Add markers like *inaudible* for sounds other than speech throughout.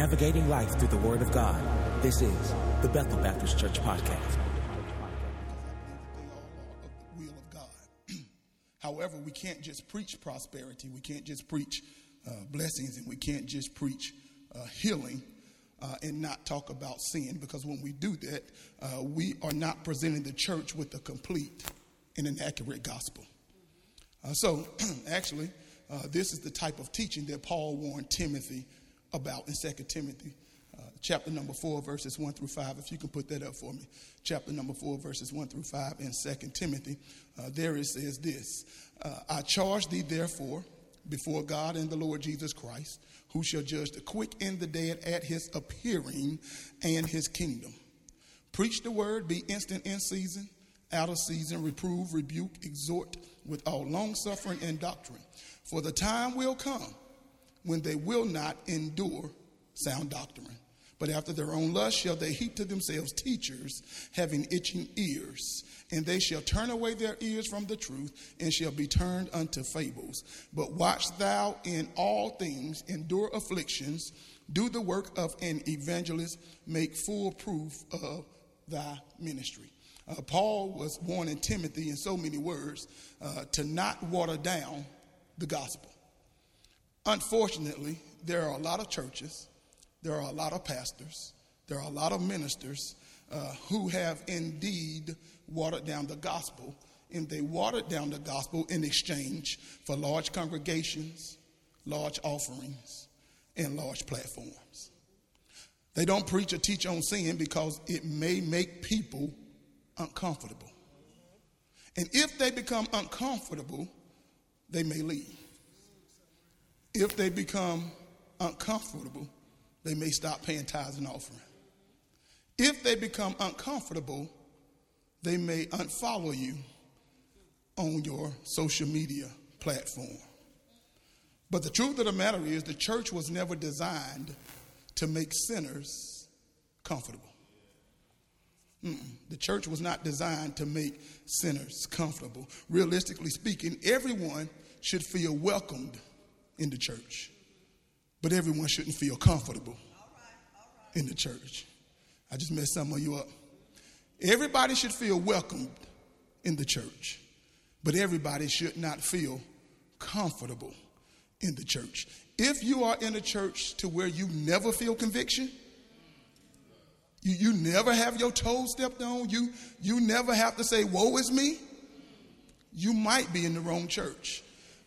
navigating life through the Word of God. This is the Bethel Baptist Church Podcast. will of God. However, we can't just preach prosperity. We can't just preach uh, blessings, and we can't just preach uh, healing uh, and not talk about sin. Because when we do that, uh, we are not presenting the church with a complete and an accurate gospel. Uh, so, *clears throat* actually, uh, this is the type of teaching that Paul warned Timothy about in 2 Timothy uh, chapter number 4, verses 1 through 5. If you can put that up for me. Chapter number 4, verses 1 through 5 in 2 Timothy. Uh, there it says this uh, I charge thee, therefore, before God and the Lord Jesus Christ, who shall judge the quick and the dead at his appearing and his kingdom. Preach the word, be instant in season, out of season, reprove, rebuke, exhort with all long suffering and doctrine. For the time will come when they will not endure sound doctrine. But after their own lust shall they heap to themselves teachers having itching ears, and they shall turn away their ears from the truth, and shall be turned unto fables. But watch thou in all things, endure afflictions, do the work of an evangelist, make full proof of thy ministry. Uh, Paul was warning Timothy in so many words uh, to not water down the gospel. Unfortunately, there are a lot of churches, there are a lot of pastors, there are a lot of ministers uh, who have indeed watered down the gospel, and they watered down the gospel in exchange for large congregations, large offerings, and large platforms. They don't preach or teach on sin because it may make people uncomfortable. And if they become uncomfortable, they may leave. If they become uncomfortable, they may stop paying tithes and offering. If they become uncomfortable, they may unfollow you on your social media platform. But the truth of the matter is, the church was never designed to make sinners comfortable. Mm-mm. The church was not designed to make sinners comfortable. Realistically speaking, everyone should feel welcomed in the church, but everyone shouldn't feel comfortable in the church. I just messed some of you up. Everybody should feel welcomed in the church, but everybody should not feel comfortable in the church. If you are in a church to where you never feel conviction, you, you never have your toes stepped on, you, you never have to say, Woe is me, you might be in the wrong church.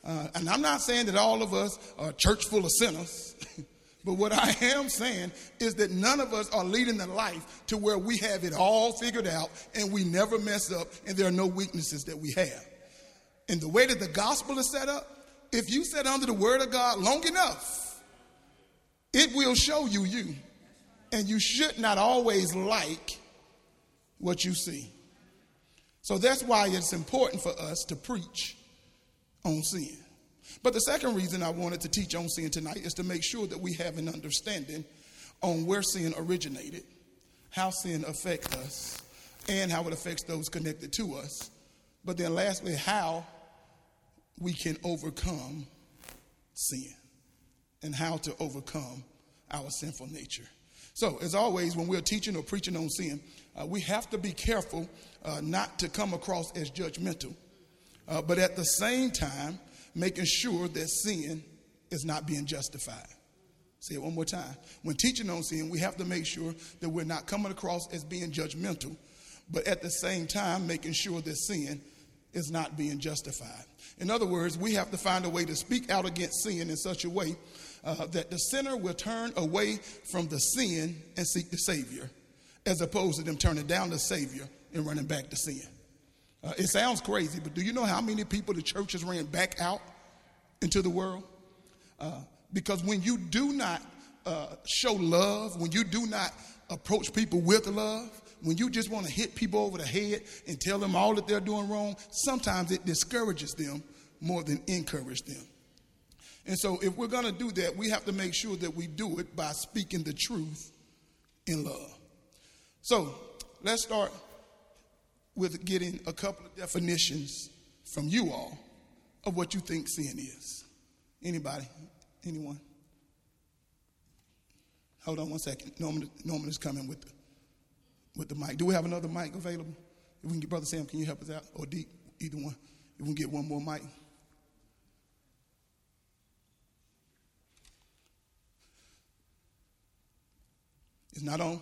Uh, and I'm not saying that all of us are a church full of sinners, *laughs* but what I am saying is that none of us are leading the life to where we have it all figured out and we never mess up and there are no weaknesses that we have. And the way that the gospel is set up, if you sit under the word of God long enough, it will show you you. And you should not always like what you see. So that's why it's important for us to preach on sin. But the second reason I wanted to teach on sin tonight is to make sure that we have an understanding on where sin originated, how sin affects us, and how it affects those connected to us. But then lastly, how we can overcome sin and how to overcome our sinful nature. So, as always, when we're teaching or preaching on sin, uh, we have to be careful uh, not to come across as judgmental uh, but at the same time, making sure that sin is not being justified. Say it one more time. When teaching on sin, we have to make sure that we're not coming across as being judgmental, but at the same time, making sure that sin is not being justified. In other words, we have to find a way to speak out against sin in such a way uh, that the sinner will turn away from the sin and seek the Savior, as opposed to them turning down the Savior and running back to sin. Uh, it sounds crazy, but do you know how many people the church has ran back out into the world? Uh, because when you do not uh, show love, when you do not approach people with love, when you just want to hit people over the head and tell them all that they're doing wrong, sometimes it discourages them more than encourages them. And so, if we're going to do that, we have to make sure that we do it by speaking the truth in love. So, let's start with getting a couple of definitions from you all of what you think sin is. Anybody? Anyone? Hold on one second. Norman, Norman is coming with the, with the mic. Do we have another mic available? If we can get Brother Sam, can you help us out? Or Deep, either one. If we can get one more mic. It's not on.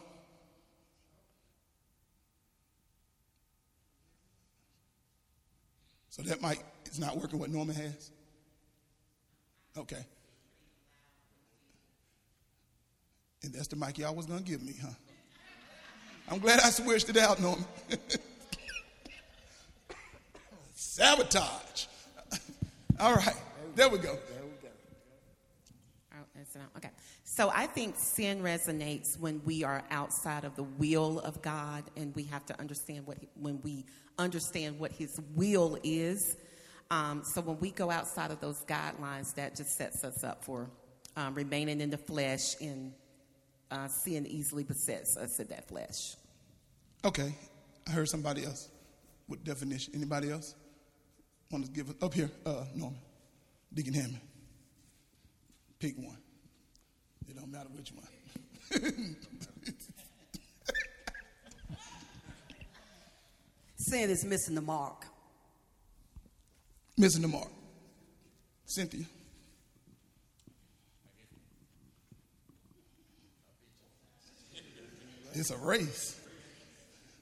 So that mic is not working what Norman has? Okay. And that's the mic y'all was going to give me, huh? I'm glad I switched it out, Norman. *laughs* Sabotage. *laughs* All right. There we go. There we go. Oh, okay. So I think sin resonates when we are outside of the will of God, and we have to understand what when we understand what His will is. Um, so when we go outside of those guidelines, that just sets us up for um, remaining in the flesh and uh, sin easily besets us in that flesh. Okay, I heard somebody else with definition. Anybody else want to give up here? Uh, Norman, Deacon Hammond. Pick one. It don't matter which one. *laughs* Sin is missing the mark. Missing the mark. Cynthia. It's a race.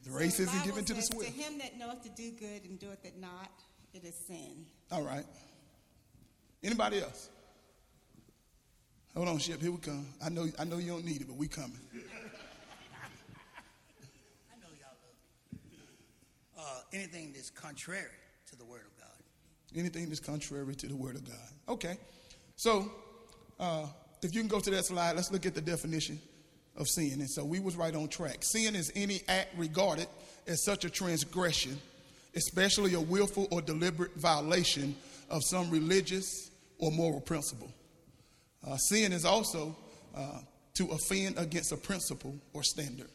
The race So isn't given to the says, swift. To him that knoweth to do good and doeth it not, it is sin. All right. Anybody else? Hold on, Ship. Here we come. I know, I know you don't need it, but we coming. *laughs* I know y'all love uh, anything that's contrary to the Word of God. Anything that's contrary to the Word of God. Okay. So, uh, if you can go to that slide, let's look at the definition of sin. And so we was right on track. Sin is any act regarded as such a transgression, especially a willful or deliberate violation of some religious or moral principle. Uh, sin is also uh, to offend against a principle or standard.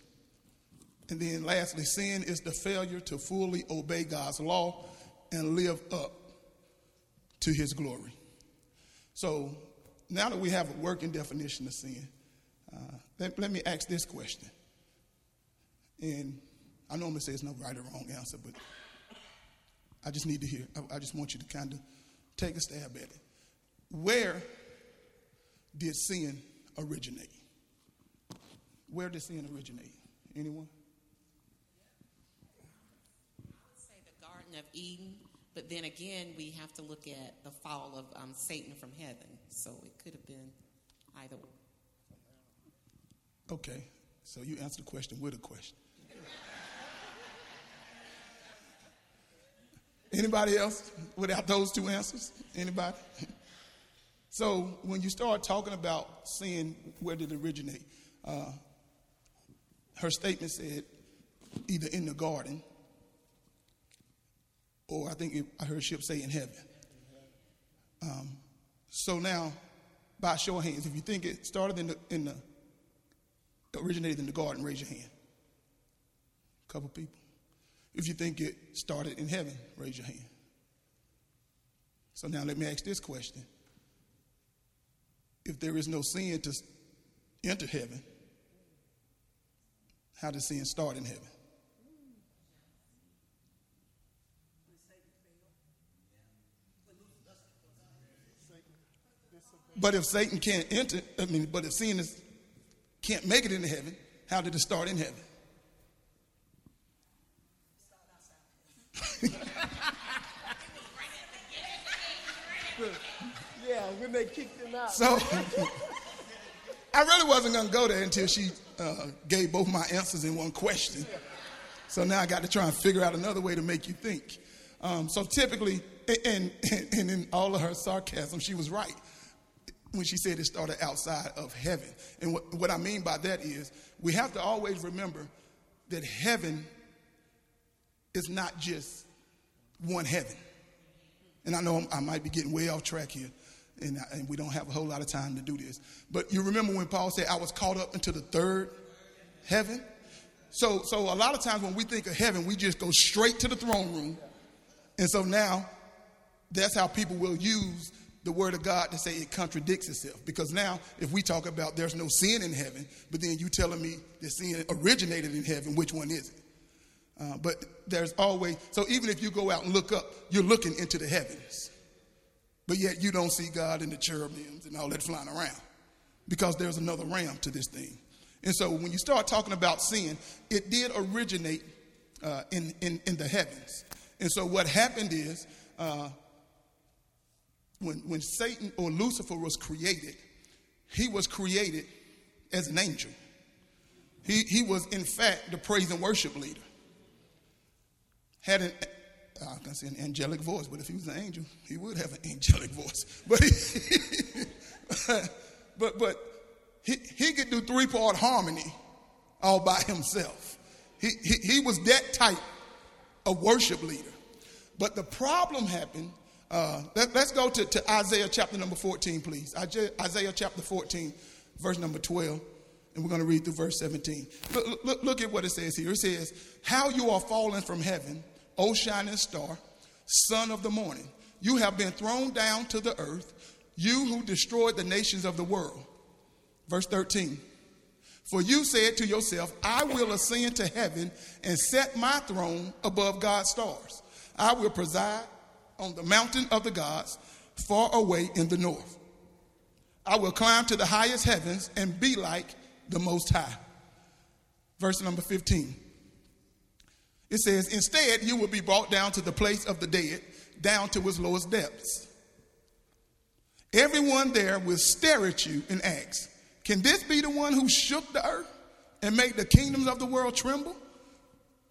And then lastly, sin is the failure to fully obey God's law and live up to his glory. So now that we have a working definition of sin, uh, let, let me ask this question. And I normally say it's no right or wrong answer, but I just need to hear, I, I just want you to kind of take a stab at it. Where did sin originate? Where did sin originate? Anyone? I would say the Garden of Eden, but then again, we have to look at the fall of um, Satan from heaven. So it could have been either. way. Okay, so you answered the question with a question. Anybody else without those two answers? Anybody? So when you start talking about sin, where did it originate? Uh, her statement said either in the garden or I think it, I heard Ship say in heaven. Um, so now, by show of hands, if you think it started in the, in the originated in the garden, raise your hand. A couple people. If you think it started in heaven, raise your hand. So now let me ask this question. If there is no sin to enter heaven, how does sin start in heaven? But if Satan can't enter, I mean, but if sin is, can't make it into heaven, how did it start in heaven? *laughs* Yeah, when they kicked him out. So *laughs* I really wasn't going to go there until she uh, gave both my answers in one question. So now I got to try and figure out another way to make you think. Um, so typically, and, and, and in all of her sarcasm, she was right when she said it started outside of heaven. And what, what I mean by that is we have to always remember that heaven is not just one heaven. And I know I'm- I might be getting way off track here, and, and we don't have a whole lot of time to do this. But you remember when Paul said, I was caught up into the third heaven? So, so a lot of times when we think of heaven, we just go straight to the throne room. And so now, that's how people will use the word of God to say it contradicts itself. Because now, if we talk about there's no sin in heaven, but then you telling me that sin originated in heaven, which one is it? Uh, but there's always, so even if you go out and look up, you're looking into the heavens. But yet you don't see God and the cherubims and all that flying around because there's another realm to this thing. And so when you start talking about sin, it did originate uh, in, in, in the heavens. And so what happened is uh, when, when Satan or Lucifer was created, he was created as an angel. He, he was, in fact, the praise and worship leader. Had an, I to say an angelic voice, but if he was an angel, he would have an *laughs* angelic voice. But, he, *laughs* but, but he, he could do three part harmony all by himself. He, he, he was that type of worship leader. But the problem happened. Uh, let, us go to, to Isaiah chapter number 14, please. Isaiah chapter 14, verse number 12. And we're going to read through verse 17. Look, look, look at what it says here. It says, How you are fallen from heaven, O shining star, son of the morning. You have been thrown down to the earth, you who destroyed the nations of the world. Verse 13. For you said to yourself, I will ascend to heaven and set my throne above God's stars. I will preside on the mountain of the gods far away in the north. I will climb to the highest heavens and be like the Most High. Verse number 15. It says, Instead, you will be brought down to the place of the dead, down to its lowest depths. Everyone there will stare at you and ask, Can this be the one who shook the earth and made the kingdoms of the world tremble?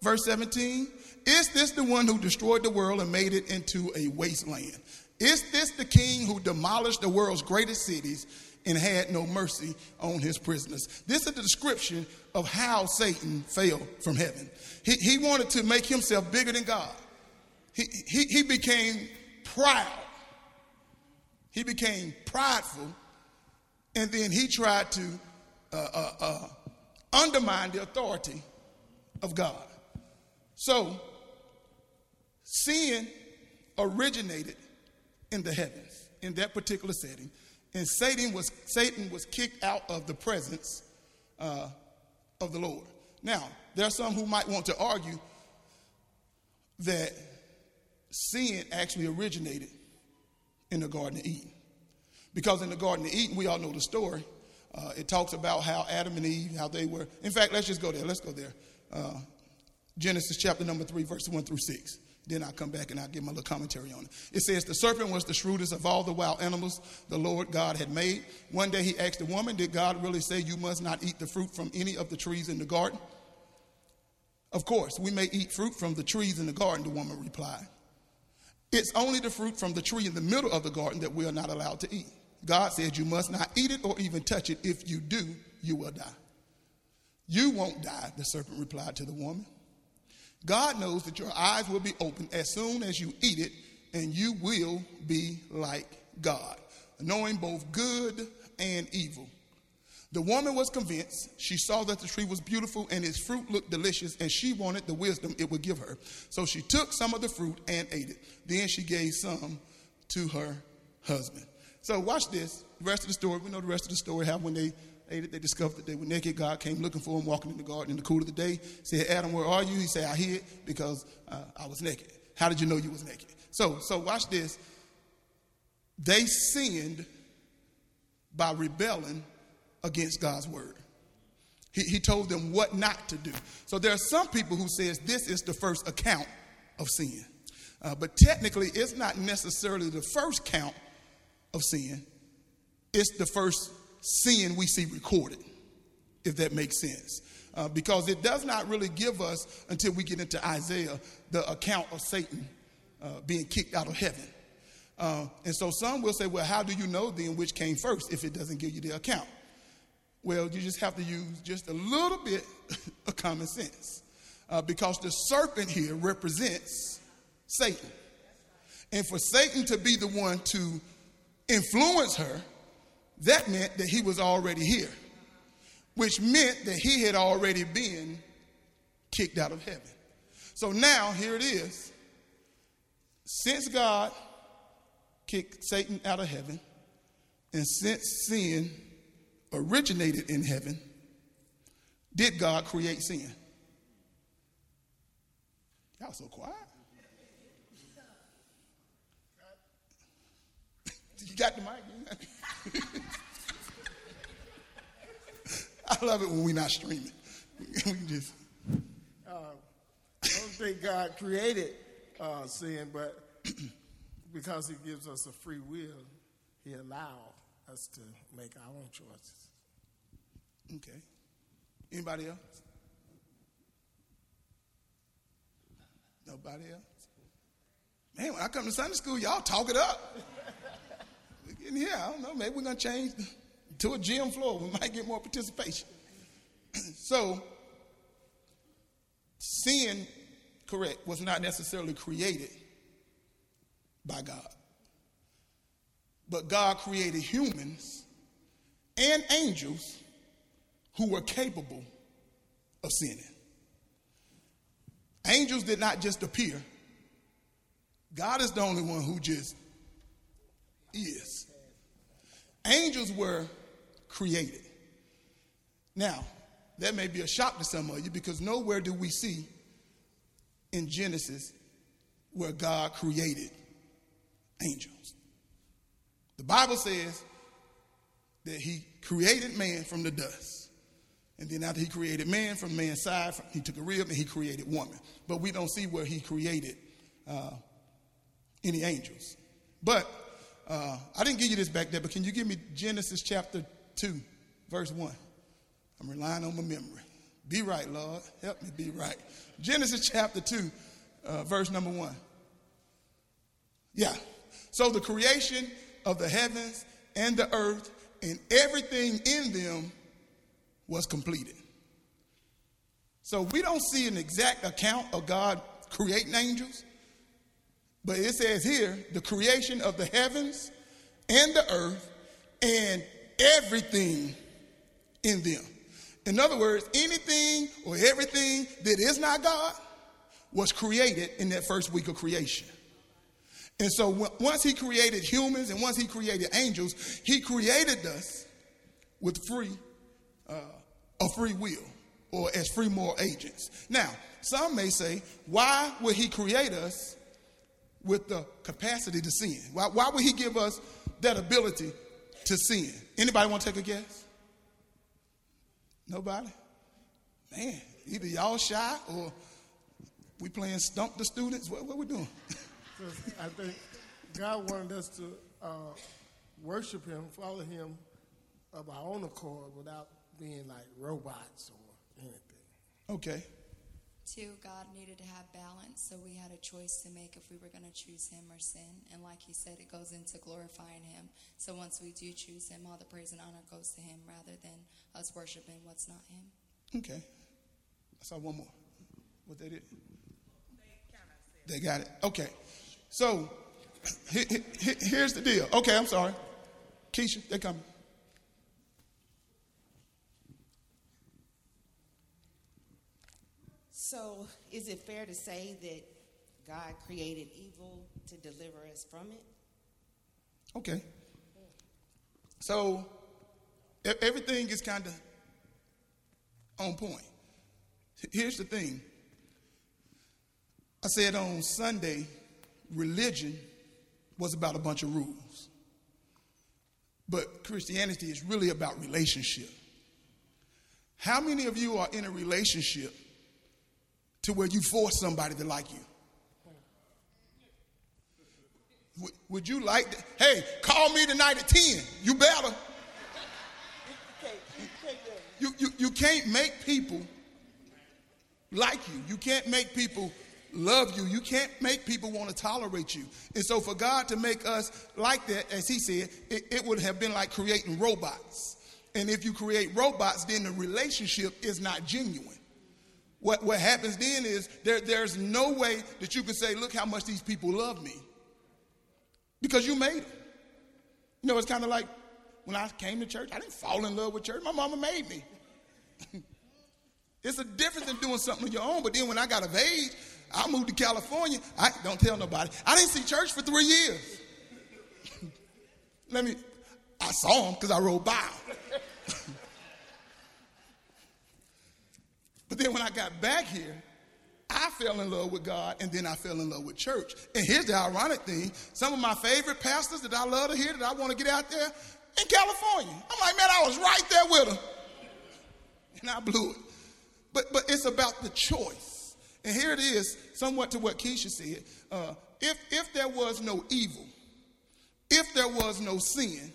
Verse 17 Is this the one who destroyed the world and made it into a wasteland? Is this the king who demolished the world's greatest cities and had no mercy on his prisoners. This is the description of how Satan fell from heaven. He, he wanted to make himself bigger than God. He, he, he became proud. He became prideful. And then he tried to uh, uh, uh, undermine the authority of God. So, sin originated in the heavens in that particular setting and Satan was, Satan was kicked out of the presence uh, of the Lord. Now, there are some who might want to argue that sin actually originated in the Garden of Eden. Because in the Garden of Eden, we all know the story. Uh, it talks about how Adam and Eve, how they were. In fact, let's just go there. Let's go there. Uh, Genesis chapter number 3, verse 1 through 6. Then I'll come back and I'll give my little commentary on it. It says, The serpent was the shrewdest of all the wild animals the Lord God had made. One day he asked the woman, Did God really say you must not eat the fruit from any of the trees in the garden? Of course, we may eat fruit from the trees in the garden, the woman replied. It's only the fruit from the tree in the middle of the garden that we are not allowed to eat. God said you must not eat it or even touch it. If you do, you will die. You won't die, the serpent replied to the woman. God knows that your eyes will be opened as soon as you eat it, and you will be like God, knowing both good and evil. The woman was convinced. She saw that the tree was beautiful and its fruit looked delicious, and she wanted the wisdom it would give her. So she took some of the fruit and ate it. Then she gave some to her husband. So watch this. The rest of the story, we know the rest of the story, how when they they, they discovered that they were naked. God came looking for them, walking in the garden in the cool of the day. Said, Adam, where are you? He said, I hid because uh, I was naked. How did you know you was naked? So, so watch this. They sinned by rebelling against God's word. He, he told them what not to do. So there are some people who says this is the first account of sin. Uh, but technically, it's not necessarily the first count of sin. It's the first sin we see recorded, if that makes sense. Uh, because it does not really give us, until we get into Isaiah, the account of Satan uh, being kicked out of heaven. Uh, and so some will say, well, how do you know then which came first if it doesn't give you the account? Well, you just have to use just a little bit *laughs* of common sense. Uh, because the serpent here represents Satan. And for Satan to be the one to influence her, that meant that he was already here, which meant that he had already been kicked out of heaven. So now, here it is. Since God kicked Satan out of heaven, and since sin originated in heaven, did God create sin? Y'all so quiet. *laughs* You got the mic? *laughs* I love it when we're not streaming. *laughs* we just. I don't think God created uh, sin, but *clears throat* because He gives us a free will, He allows us to make our own choices. Okay. Anybody else? Nobody else? Man, when I come to Sunday school, y'all talk it up. *laughs* In here, I don't know. Maybe we're gonna change to a gym floor. We might get more participation. *clears throat* so, sin, correct, was not necessarily created by God, but God created humans and angels who were capable of sinning. Angels did not just appear. God is the only one who just is. Angels were created. Now, that may be a shock to some of you because nowhere do we see in Genesis where God created angels. The Bible says that he created man from the dust. And then after he created man from man's side, he took a rib and he created woman. But we don't see where he created uh, any angels. But uh, I didn't give you this back there, but can you give me Genesis chapter 2, verse 1? I'm relying on my memory. Be right, Lord. Help me be right. Genesis chapter 2, uh, verse number 1. Yeah. So the creation of the heavens and the earth and everything in them was completed. So we don't see an exact account of God creating angels, but it says here the creation of the heavens and the earth and everything in them. In other words, anything or everything that is not God was created in that first week of creation. And so once he created humans and once he created angels, he created us with free, uh, a free will or as free moral agents. Now, some may say, why would he create us with the capacity to sin? Why, why would he give us that ability to sin? Anybody want to take a guess? Nobody? Man, either y'all shy or we playing stump the students. What, what we doing? *laughs* I think God wanted us to uh, worship Him, follow Him of our own accord without being like robots or anything. Okay. Two, God needed to have balance, so we had a choice to make if we were going to choose Him or sin. And like He said, it goes into glorifying Him. So once we do choose Him, all the praise and honor goes to Him rather than us worshiping what's not Him. Okay. I saw one more. What they did? They got it. Okay. So he, he, here's the deal. Okay, I'm sorry. Keisha, they're coming. So, is it fair to say that God created evil to deliver us from it? Okay. So, everything is kind of on point. Here's the thing I said on Sunday, religion was about a bunch of rules. But Christianity is really about relationship. How many of you are in a relationship to where you force somebody to like you? Would, you like to? Hey, call me tonight at 10. You better. You, you, you can't make people like you. You can't make people love you. You can't make people want to tolerate you. And so, for God to make us like that, as He said, it, it, would have been like creating robots. And if you create robots, then the relationship is not genuine. What, what happens then is there, there's no way that you can say, look how much these people love me. Because you made them. You know, it's kind of like when I came to church, I didn't fall in love with church. My mama made me. *laughs* it's a difference in doing something on your own. But then when I got of age, I moved to California. I don't tell nobody. I didn't see church for three years. *laughs* Let me, I saw him because I rode by but then when I got back here, I fell in love with God and then I fell in love with church. And here's the ironic thing some of my favorite pastors that I love to hear, that I want to get out there in California. I'm like, man, I was right there with them. And I blew it. But, but it's about the choice. And here it is, somewhat to what Keisha said. Uh, if, if there was no evil, if there was no sin,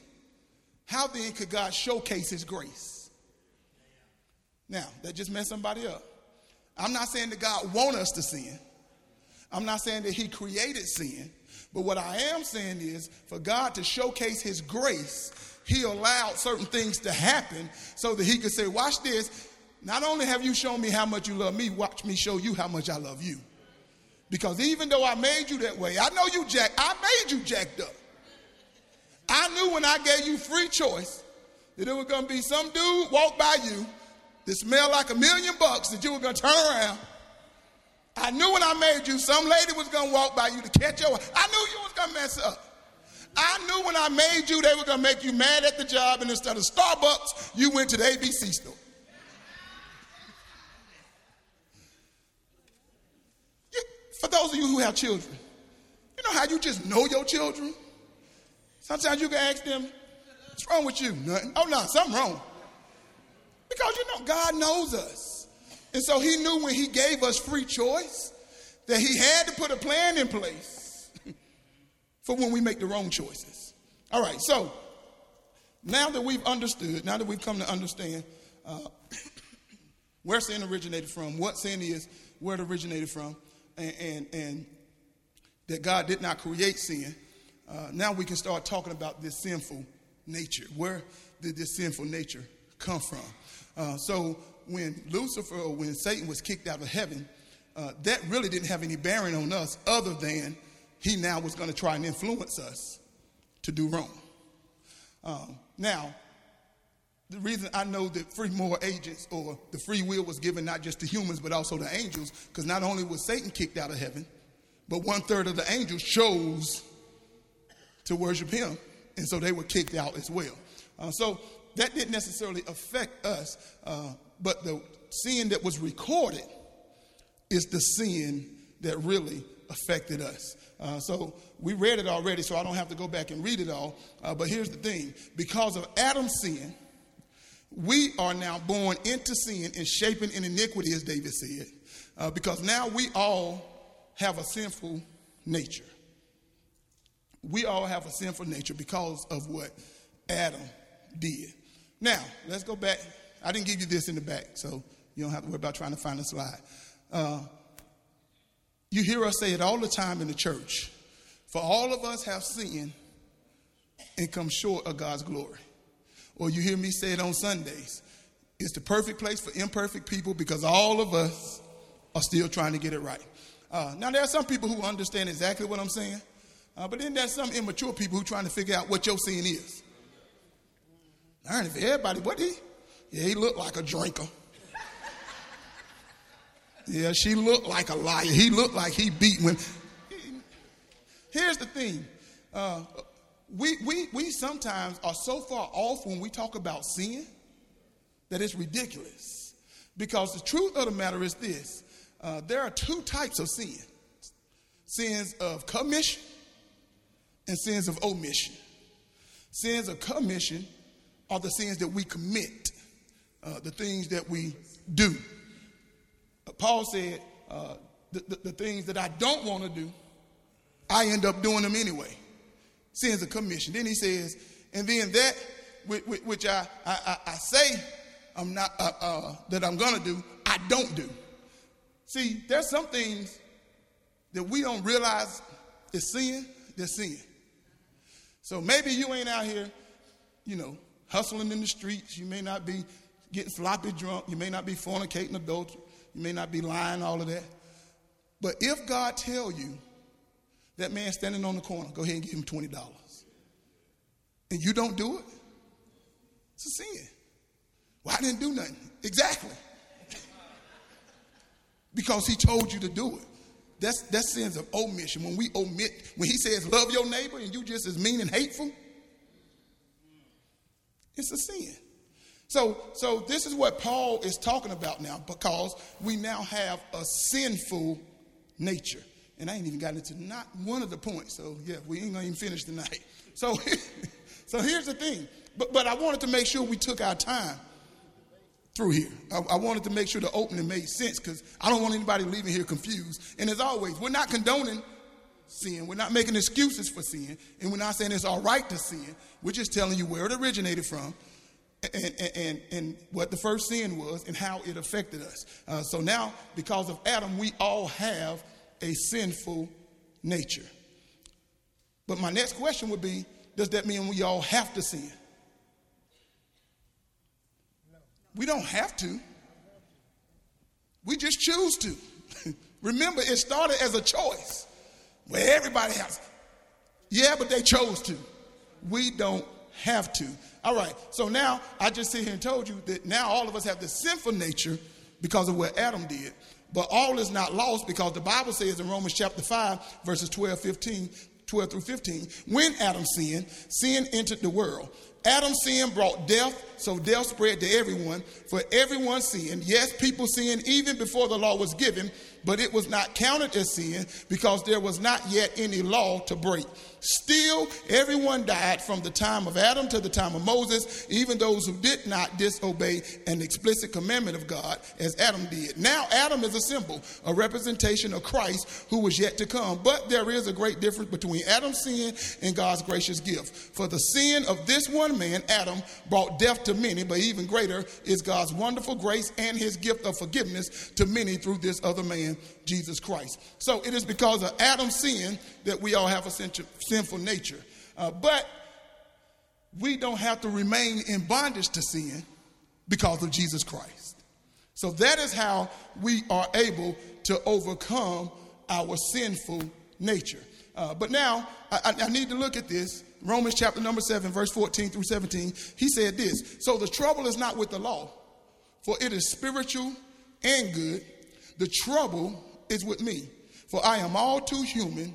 how then could God showcase his grace? Now, that just messed somebody up. I'm not saying that God want us to sin. I'm not saying that he created sin. But what I am saying is for God to showcase his grace, he allowed certain things to happen so that he could say, watch this. Not only have you shown me how much you love me, watch me show you how much I love you. Because even though I made you that way, I know you jack, I made you jacked up. I knew when I gave you free choice that it was going to be some dude walk by you that smelled like a million bucks that you were going to turn around. I knew when I made you, some lady was going to walk by you to catch your. I knew you was going to mess up. I knew when I made you, they were going to make you mad at the job, and instead of Starbucks, you went to the ABC store. For those of you who have children, you know how you just know your children? Sometimes you can ask them, What's wrong with you? Nothing. Oh, no, something wrong. Because you know, God knows us. And so He knew when He gave us free choice that He had to put a plan in place *laughs* for when we make the wrong choices. All right, so now that we've understood, now that we've come to understand uh, *clears throat* where sin originated from, what sin is, where it originated from, and, and, and that God did not create sin, uh, now we can start talking about this sinful nature. Where did this sinful nature come from? Uh, so when Lucifer or when Satan was kicked out of heaven, uh, that really didn't have any bearing on us other than he now was going to try and influence us to do wrong. Um, now, the reason I know that free moral agents or the free will was given not just to humans but also to angels, because not only was Satan kicked out of heaven, but one third of the angels chose to worship him, and so they were kicked out as well. Uh, so that didn't necessarily affect us, uh, but the sin that was recorded is the sin that really affected us. Uh, so we read it already, so I don't have to go back and read it all. Uh, but here's the thing because of Adam's sin, we are now born into sin and shaping in iniquity, as David said, uh, because now we all have a sinful nature. We all have a sinful nature because of what Adam did. Now, let's go back. I didn't give you this in the back, so you don't have to worry about trying to find a slide. Uh, you hear us say it all the time in the church. For all of us have sinned and come short of God's glory. Or you hear me say it on Sundays. It's the perfect place for imperfect people because all of us are still trying to get it right. Uh, now, there are some people who understand exactly what I'm saying, uh, but then there's some immature people who are trying to figure out what your sin is. Darn, if everybody, what he? Yeah, he looked like a drinker. Yeah, she looked like a liar. He looked like he beat when. Here's the thing. Uh, we, we, we sometimes are so far off when we talk about sin that it's ridiculous. Because the truth of the matter is this uh, there are two types of sin sins of commission and sins of omission. Sins of commission are the sins that we commit, uh, the things that we do. Uh, Paul said, uh, the, the, the things that I don't want to do, I end up doing them anyway. Sins of commission. Then he says, and then that which I, I, I say I'm not uh, uh, that I'm gonna do, I don't do. See, there's some things that we don't realize is sin. They're sin. So maybe you ain't out here, you know, hustling in the streets. You may not be getting sloppy drunk. You may not be fornicating adultery. You may not be lying, all of that. But if God tell you that man standing on the corner, go ahead and give him $20. And you don't do it, it's a sin. Well, I didn't do nothing. Exactly. because he told you to do it. That's, that's sins of omission. When we omit, when he says love your neighbor and you just as mean and hateful, It's a sin. So, so this is what Paul is talking about now because we now have a sinful nature. And I ain't even gotten into not one of the points. So yeah, we ain't gonna even finish tonight. So, *laughs* so here's the thing. But, but I wanted to make sure we took our time through here. I, I wanted to make sure the opening made sense because I don't want anybody leaving here confused. And as always, we're not condoning sin. We're not making excuses for sin. And we're not saying it's all right to sin. We're just telling you where it originated from and, and, and, and what the first sin was and how it affected us. Uh, so now, because of Adam, we all have a sinful nature. But my next question would be Does that mean we all have to sin? We don't have to. We just choose to. *laughs* Remember, it started as a choice where everybody has. Yeah, but they chose to. We don't have to. All right, so now I just sit here and told you that now all of us have the sinful nature because of what Adam did. But all is not lost because the Bible says in Romans chapter 5, verses 12, 15, 12 through 15, when Adam sinned, sin entered the world. Adam's sin brought death, so death spread to everyone. For everyone sinned. Yes, people sinned even before the law was given, but it was not counted as sin because there was not yet any law to break. Still, everyone died from the time of Adam to the time of Moses, even those who did not disobey an explicit commandment of God as Adam did. Now, Adam is a symbol, a representation of Christ who was yet to come. But there is a great difference between Adam's sin and God's gracious gift. For the sin of this one man, Adam, brought death to many, but even greater is God's wonderful grace and his gift of forgiveness to many through this other man, Jesus Christ. So it is because of Adam's sin that we all have a sinful nature. Uh, but we don't have to remain in bondage to sin because of Jesus Christ. So that is how we are able to overcome our sinful nature. Uh, but now I, I need to look at this. Romans chapter number 7, verse 14 through 17. He said this So the trouble is not with the law, for it is spiritual and good. The trouble is with me, for I am all too human,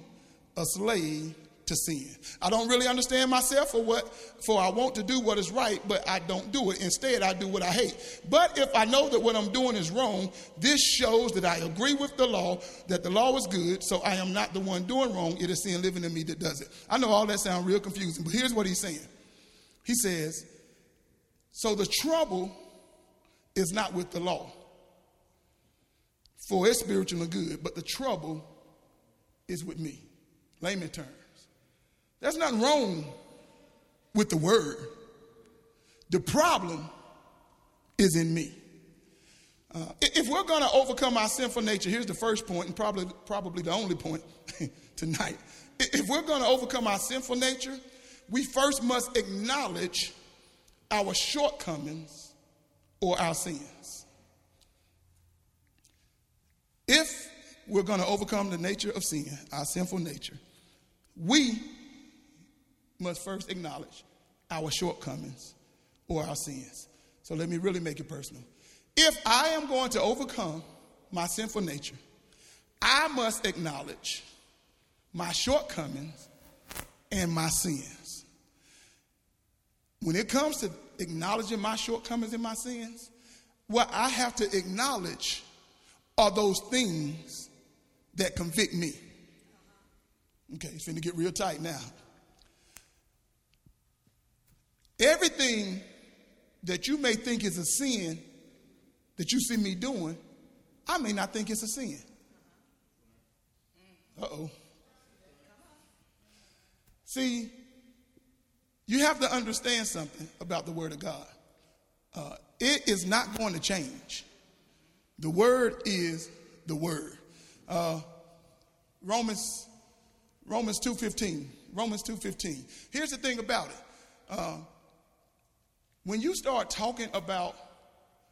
a slave to sin. I don't really understand myself for what for I want to do what is right, but I don't do it. Instead, I do what I hate. But if I know that what I'm doing is wrong, this shows that I agree with the law, that the law is good, so I am not the one doing wrong. It is sin living in me that does it. I know all that sounds real confusing, but here's what he's saying. He says, So the trouble is not with the law for it's spiritual and good, but the trouble is with me. Layman terms. There's nothing wrong with the word. The problem is in me. Uh, if we're going to overcome our sinful nature, here's the first point, and probably, probably the only point *laughs* tonight. If we're going to overcome our sinful nature, we first must acknowledge our shortcomings or our sins. If we're going to overcome the nature of sin, our sinful nature, we must first acknowledge our shortcomings or our sins. So let me really make it personal. If I am going to overcome my sinful nature, I must acknowledge my shortcomings and my sins. When it comes to acknowledging my shortcomings and my sins, what I have to acknowledge are those things that convict me. Okay, it's going to get real tight now. Everything that you may think is a sin that you see me doing, I may not think it's a sin. Uh oh. See, you have to understand something about the Word of God. Uh, it is not going to change. The word is the word. Uh, Romans Romans 2.15. Romans 2.15. Here's the thing about it. Uh, when you start talking about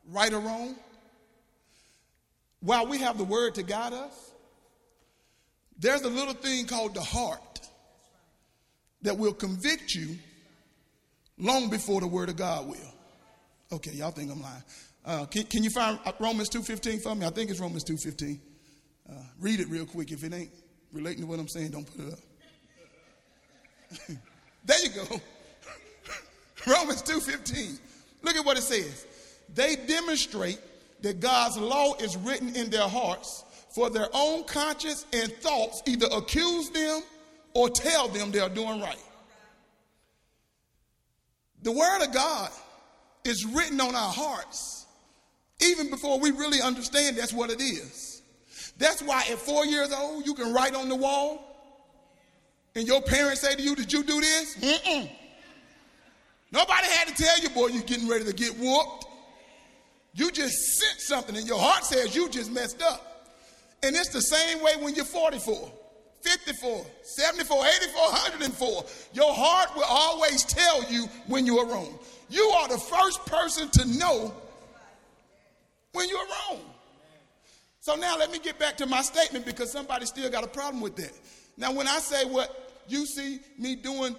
right or wrong, while we have the word to guide us, there's a little thing called the heart that will convict you long before the word of God will. Okay, y'all think I'm lying. Uh, can, can, you find Romans 2.15 for me? I think it's Romans 2.15. Uh, read it real quick. If it ain't relating to what I'm saying, don't put it up. *laughs* there you go. Romans 2:15. Look at what it says. They demonstrate that God's law is written in their hearts for their own conscience and thoughts either accuse them or tell them they're doing right. The word of God is written on our hearts even before we really understand that's what it is. That's why at 4 years old you can write on the wall and your parents say to you, "Did you do this?" Mm-mm. Nobody had to tell you, boy, you're getting ready to get whooped. You just sent something and your heart says you just messed up. And it's the same way when you're 44, 54, 74, 84, 104. Your heart will always tell you when you are wrong. You are the first person to know when you're wrong. So now let me get back to my statement because somebody still got a problem with that. Now, when I say what you see me doing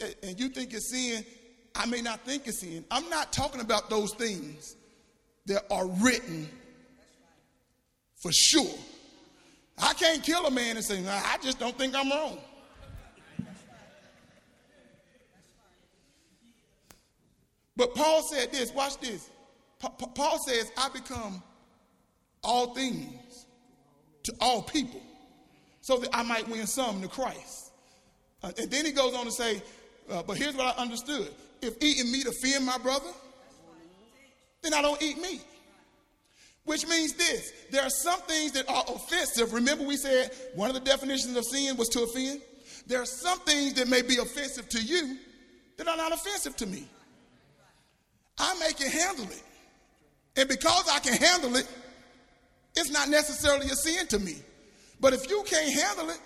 eh, and you think it's sin, I may not think it's sin. I'm not talking about those things that are written for sure. I can't kill a man and say, nah, I just don't think I'm wrong. But Paul said this, watch this. Pa- Paul says, I become all things to all people so that I might win some to Christ. Uh, and then he goes on to say, uh, but here's what I understood if eating meat offend my brother, then I don't eat meat. Which means this there are some things that are offensive. Remember, we said one of the definitions of sin was to offend? There are some things that may be offensive to you that are not offensive to me. I may can handle it. And because I can handle it, it's not necessarily a sin to me. But if you can't handle it,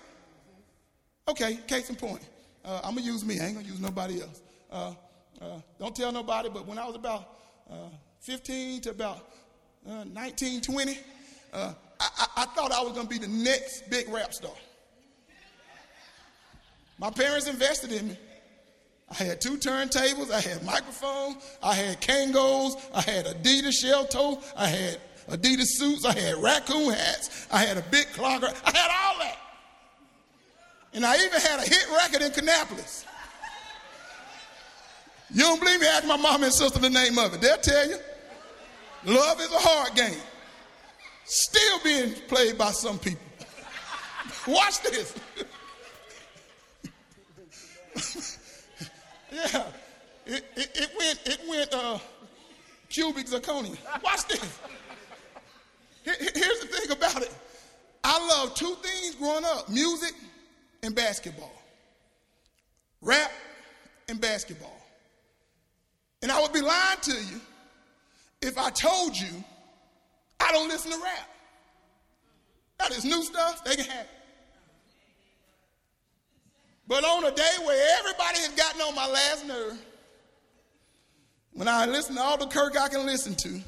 okay, case in point. Uh, I'm going to use me. I ain't going to use nobody else. Uh, uh, don't tell nobody, but when I was about uh, 15 to about uh, 19, 20, uh, I, I, thought I was going to be the next big rap star. My parents invested in me. I had two turntables, I had microphone, I had Kangols, I had Adidas shell toe, I had Adidas suits, I had raccoon hats, I had a big clogger, I had all that. And I even had a hit record in Kannapolis. You don't believe me? Ask my mom and sister the name of it. They'll tell you. Love is a hard game. Still being played by some people. *laughs* Watch this. *laughs* yeah. It, it, it, went, it went uh, cubic zirconia. Watch this. Here, here's the thing about it. I love two things growing up music and basketball. Rap and basketball. And I would be lying to you if I told you I don't listen to rap. Now, this new stuff, they can have it. But on a day where everybody has gotten on my last nerve, when I listen to all the Kirk I can listen to,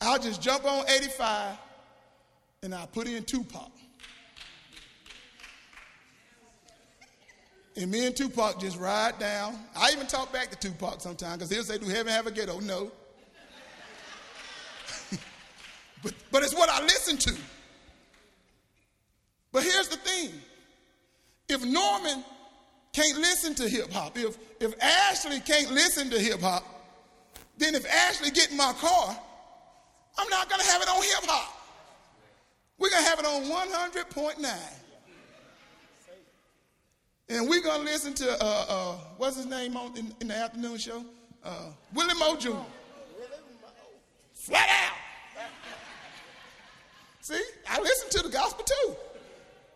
I'll just jump on 85 and I'll put in Tupac. And me and Tupac just ride down. I even talk back to Tupac sometimes because he'll say, Do heaven have a ghetto? No. *laughs* but, but it's what I listen to. But here's the thing if Norman can't listen to hip hop, if, if Ashley can't listen to hip hop, then if Ashley get in my car, I'm not going to have it on hip hop. We're going to have it on 100.9. And we're going to listen to, uh, uh, what's his name on, in, in the afternoon show? Uh, Willie Moe Jr. Flat out. See, I listen to the gospel too.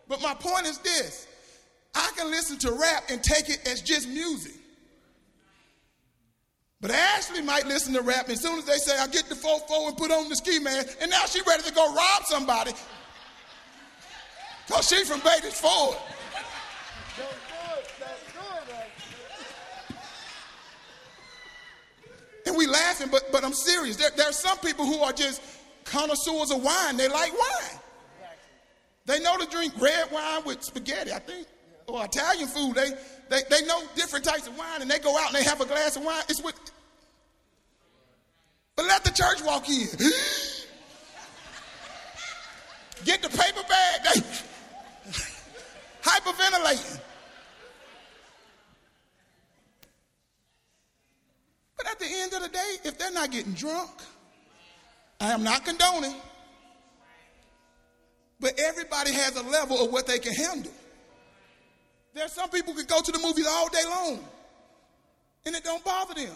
But my point is this I can listen to rap and take it as just music. But Ashley might listen to rap, and as soon as they say, I get the 4 4 and put on the ski man, and now she's ready to go rob somebody. Because she's from Beatties Ford. And we laughing, but, but I'm serious. There, there are some people who are just connoisseurs of wine. They like wine. They know to drink red wine with spaghetti, I think, or Italian food. They, they, they know different types of wine, and they go out and they have a glass of wine. It's with. But let the church walk in. *gasps* Get the paper bag. They *laughs* hyperventilating. They're not getting drunk. I am not condoning. But everybody has a level of what they can handle. There are some people who can go to the movies all day long and it don't bother them.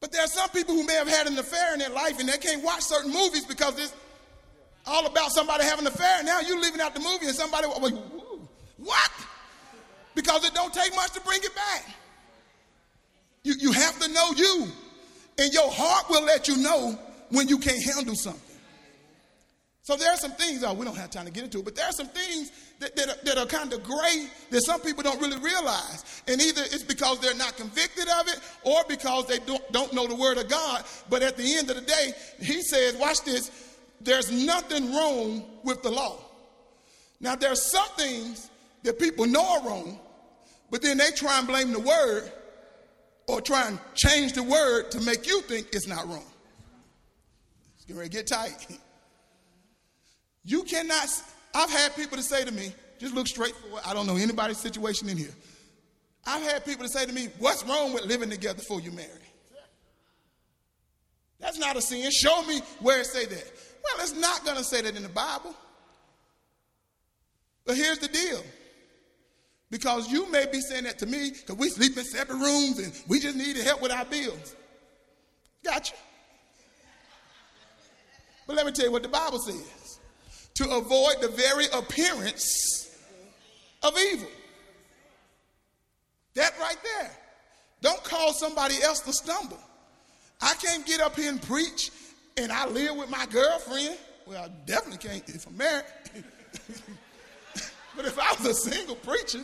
But there are some people who may have had an affair in their life and they can't watch certain movies because it's all about somebody having an affair. Now you're leaving out the movie and somebody, what? Because it don't take much to bring it back. You, you have to know you. And your heart will let you know when you can't handle something. So there are some things, oh, we don't have time to get into it, but there are some things that, that, are, that are kind of gray that some people don't really realize. And either it's because they're not convicted of it or because they don't, don't know the word of God. But at the end of the day, he says, watch this, there's nothing wrong with the law. Now, there's some things that people know are wrong, but then they try and blame the word or try and change the word to make you think it's not wrong. It's getting ready to get tight. *laughs* You cannot, I've had people to say to me, just look straight forward. I don't know anybody's situation in here. I've had people to say to me, What's wrong with living together before you marry? That's not a sin. Show me where it say that. Well, it's not going to say that in the Bible. But here's the deal. Because you may be saying that to me because we sleep in separate rooms and we just need to help with our bills. Gotcha. But let me tell you what the Bible says to avoid the very appearance of evil. That right there. Don't cause somebody else to stumble. I can't get up here and preach and I live with my girlfriend. Well, I definitely can't if I'm married. *laughs* but if I was a single preacher,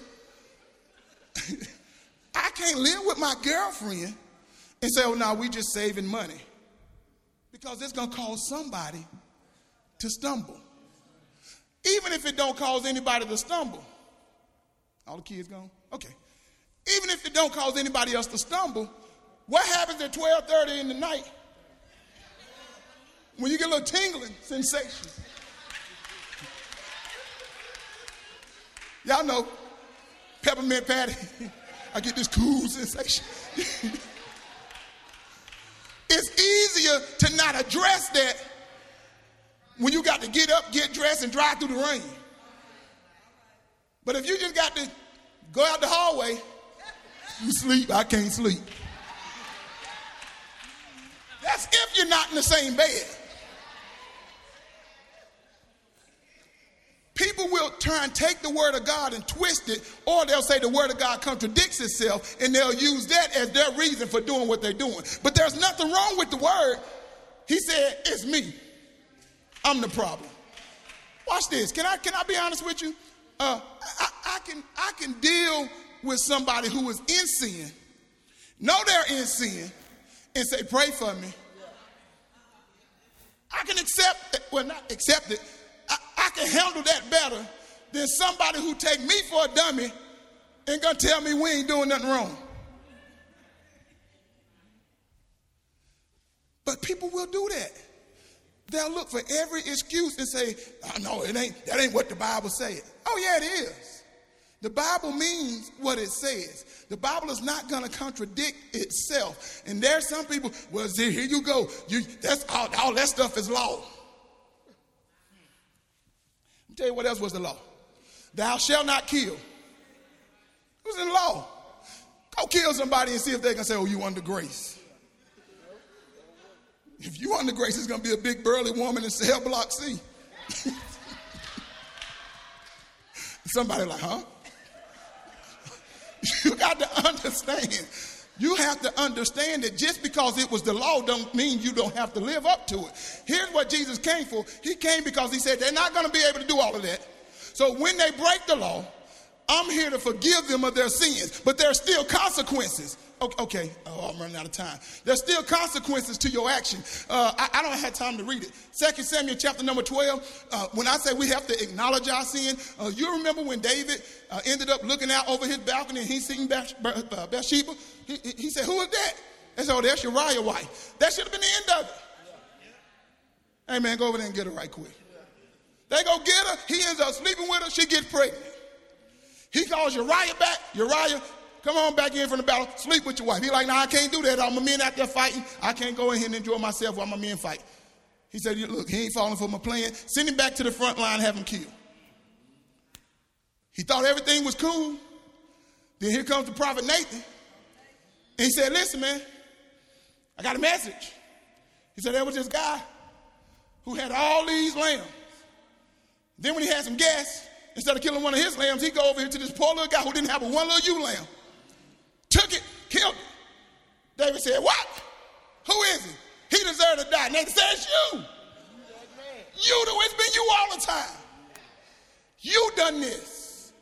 *laughs* I can't live with my girlfriend and say, oh, no, we're just saving money. Because it's going to cause somebody to stumble. Even if it don't cause anybody to stumble. All the kids gone? Okay. Even if it don't cause anybody else to stumble, what happens at 12:30 in the night? When you get a little tingling sensation. Y'all know peppermint patty. *laughs* I get this cool sensation. *laughs* it's easier to not address that when you got to get up, get dressed, and drive through the rain. But if you just got to go out the hallway, you sleep, I can't sleep. That's if you're not in the same bed. People will try and take the word of God and twist it, or they'll say the word of God contradicts itself, and they'll use that as their reason for doing what they're doing. But there's nothing wrong with the word. He said, It's me. I'm the problem. Watch this. Can I can I be honest with you? Uh, I, I can I can deal with somebody who is in sin, know they're in sin, and say, "Pray for me." I can accept it. Well, not accept it. I can handle that better than somebody who take me for a dummy and gonna tell me we ain't doing nothing wrong. But people will do that. They'll look for every excuse and say, oh, no, it ain't, that ain't what the Bible said. Oh, yeah, it is. The Bible means what it says. The Bible is not going to contradict itself. And there's some people, well, see, here you go. You, that's all, all that stuff is law. Tell you what else was the law. Thou shalt not kill. It was in the law. Go kill somebody and see if they can say, oh, you under grace. If you under grace, it's going to be a big burly woman in cell block C. *laughs* Somebody like, huh? *laughs* you got to understand. You have to understand that just because it was the law don't mean you don't have to live up to it. Here's what Jesus came for. He came because he said they're not going to be able to do all of that. So when they break the law, I'm here to forgive them of their sins, but there are still consequences. Okay, oh, I'm running out of time. There's still consequences to your action. Uh, I, I, don't have time to read it. Second Samuel chapter number 12, uh, when I say we have to acknowledge our sin, uh, you remember when David uh, ended up looking out over his balcony and he seen Bath, uh, Bathsheba? He, he, said, who is that? They said, oh, that's Uriah's wife. That should have been the end of it. Hey, man, go over there and get her right quick. They go get her. He ends up sleeping with her. She gets pregnant. He calls Uriah back. Uriah, Come on back in from the battle. Sleep with your wife. He like, nah, I can't do that. I'm a man out there fighting. I can't go in here and enjoy myself while my men fight. He said, look, he ain't falling for my plan. Send him back to the front line, have him killed. He thought everything was cool. Then here comes the prophet Nathan. And he said, listen, man, I got a message. He said, there was this guy who had all these lambs. Then when he had some gas, instead of killing one of his lambs, he go over here to this poor little guy who didn't have a one little ewe lamb. Took it, killed it. David said, what? Who is he? He deserved to die. Nathan said, it's you. You do. It's been you all the time. You done this.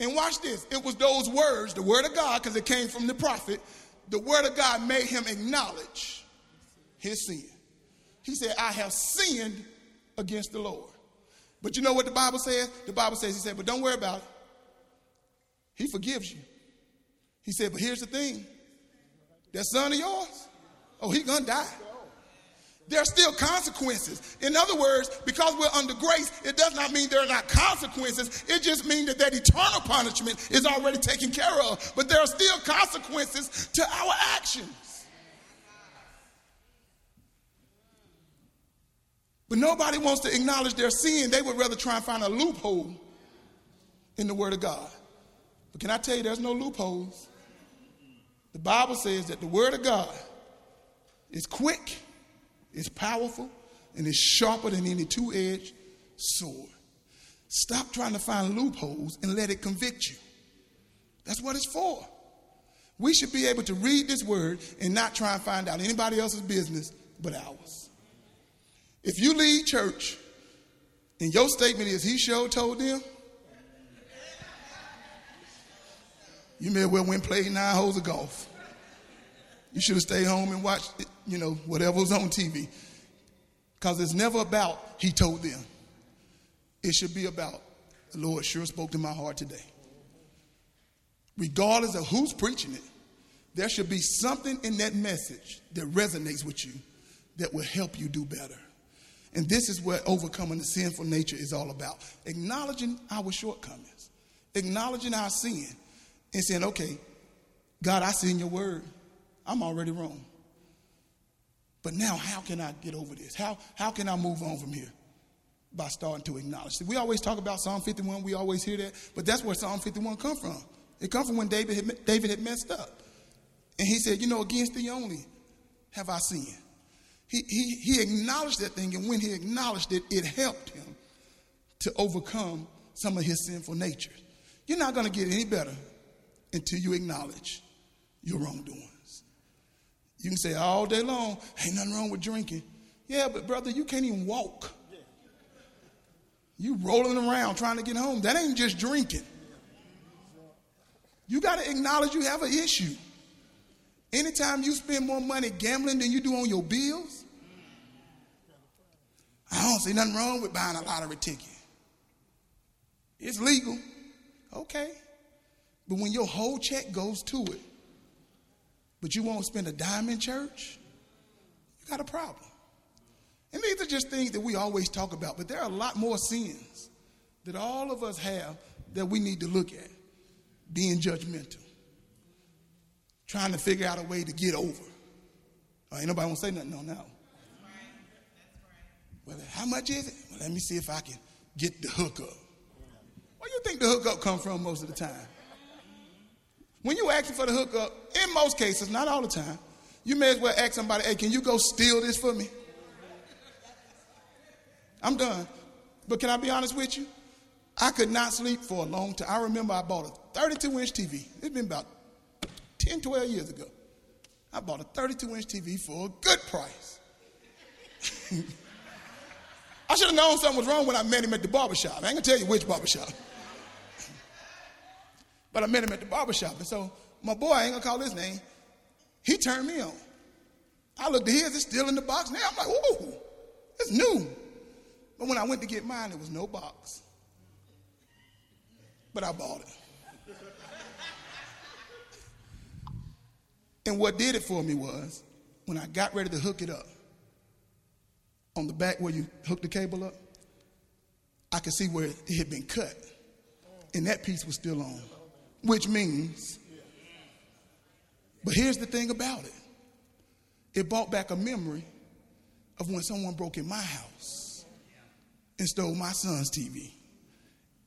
And watch this. It was those words, the word of God, because it came from the prophet. The word of God made him acknowledge his sin. He said, I have sinned against the Lord. But you know what the Bible says? The Bible says, He said, but don't worry about it. He forgives you. He said, but here's the thing that son of yours, oh, he gonna die. There are still consequences. In other words, because we're under grace, it does not mean there are not consequences. It just means that that eternal punishment is already taken care of. But there are still consequences to our actions. But nobody wants to acknowledge their sin. They would rather try and find a loophole in the Word of God. But can I tell you, there's no loopholes. The Bible says that the Word of God is quick, it's powerful, and it's sharper than any two edged sword. Stop trying to find loopholes and let it convict you. That's what it's for. We should be able to read this word and not try and find out anybody else's business but ours. If you lead church and your statement is he sure told them, you may well went played nine holes of golf. You should have stayed home and watched, you know, whatever was on TV. Because it's never about he told them. It should be about the Lord sure spoke to my heart today. Regardless of who's preaching it, there should be something in that message that resonates with you that will help you do better. And this is what overcoming the sinful nature is all about acknowledging our shortcomings, acknowledging our sin, and saying, okay, God, I see in your word, I'm already wrong. But now, how can I get over this? How, how can I move on from here? By starting to acknowledge. We always talk about Psalm 51, we always hear that, but that's where Psalm 51 come from. It comes from when David had, David had messed up. And he said, You know, against thee only have I sinned. He, he, he acknowledged that thing, and when he acknowledged it, it helped him to overcome some of his sinful nature. You're not going to get any better until you acknowledge your wrongdoings. You can say all day long, ain't nothing wrong with drinking. Yeah, but brother, you can't even walk. You rolling around trying to get home. That ain't just drinking. You got to acknowledge you have an issue. Anytime you spend more money gambling than you do on your bills, I don't see nothing wrong with buying a lottery ticket. It's legal. Okay. But when your whole check goes to it, but you won't spend a dime in church, you got a problem. And these are just things that we always talk about, but there are a lot more sins that all of us have that we need to look at. Being judgmental, trying to figure out a way to get over. Oh, ain't nobody to say nothing on that. Well, how much is it? Well, let me see if I can get the hookup. Where do you think the hookup come from most of the time? When you asking for the hookup, in most cases, not all the time, you may as well ask somebody, hey, can you go steal this for me? I'm done. But can I be honest with you? I could not sleep for a long time. I remember I bought a 32 inch TV. It's been about 10, 12 years ago. I bought a 32 inch TV for a good price. *laughs* I should have known something was wrong when I met him at the barbershop. I ain't gonna tell you which barbershop. But I met him at the barbershop. And so my boy, I ain't gonna call his name, he turned me on. I looked at his, it's still in the box now. I'm like, ooh, it's new. But when I went to get mine, there was no box. But I bought it. and what did it for me was when I got ready to hook it up, on the back where you hook the cable up, I could see where it had been cut. And that piece was still on, which means But here's the thing about it it brought back a memory of when someone broke in my house and stole my son's TV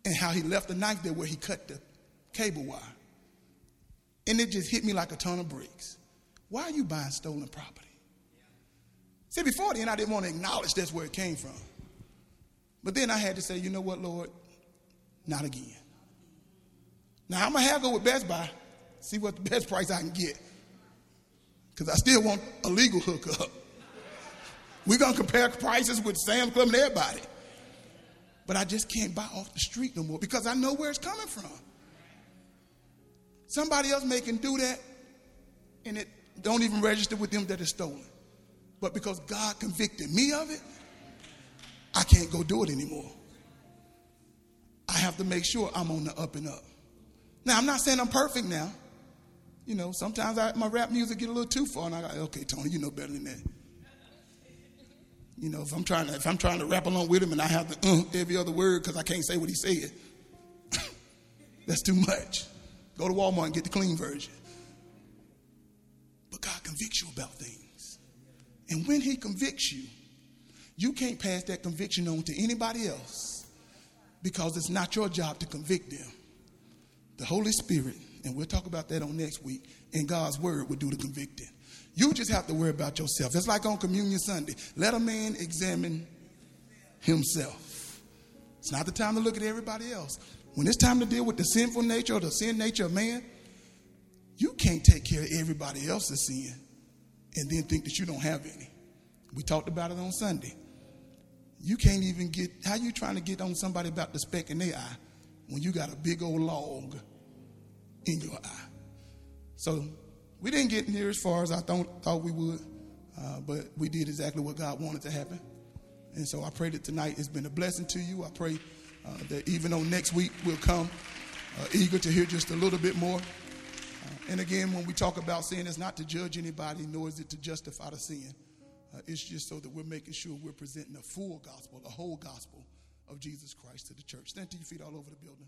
and how he left the knife there where he cut the cable wire. And it just hit me like a ton of bricks. Why are you buying stolen property? See, before then, I didn't want to acknowledge that's where it came from. But then I had to say, you know what, Lord? Not again. Now, I'm to have to go with Best Buy, see what the best price I can get. Because I still want a legal hookup. We're to compare prices with Sam's Club and everybody. But I just can't buy off the street no more because I know where it's coming from. Somebody else may can do that, and it don't even register with them that it's stolen. But because God convicted me of it, I can't go do it anymore. I have to make sure I'm on the up and up. Now, I'm not saying I'm perfect now. You know, sometimes I, my rap music get a little too far, and I go, okay, Tony, you know better than that. You know, if I'm trying to if I'm trying to rap along with him and I have to uh, every other word because I can't say what he said, *laughs* that's too much. Go to Walmart and get the clean version. But God convicts you about things. And when He convicts you, you can't pass that conviction on to anybody else because it's not your job to convict them. The Holy Spirit, and we'll talk about that on next week, and God's Word will do the convicting. You just have to worry about yourself. It's like on Communion Sunday. Let a man examine himself. It's not the time to look at everybody else. When it's time to deal with the sinful nature or the sin nature of man, you can't take care of everybody else's sin and then think that you don't have any. We talked about it on Sunday. You can't even get, how you trying to get on somebody about the speck in their eye when you got a big old log in your eye? So we didn't get near as far as I thought, we would, uh, but we did exactly what God wanted to happen. And so I pray that tonight has been a blessing to you. I pray uh, that even though next week we'll come uh, eager to hear just a little bit more. Uh, and again, when we talk about sin, it's not to judge anybody, nor is it to justify the sin. Uh, it's just so that we're making sure we're presenting a full gospel, the whole gospel of Jesus Christ to the church. Stand to your feet all over the building.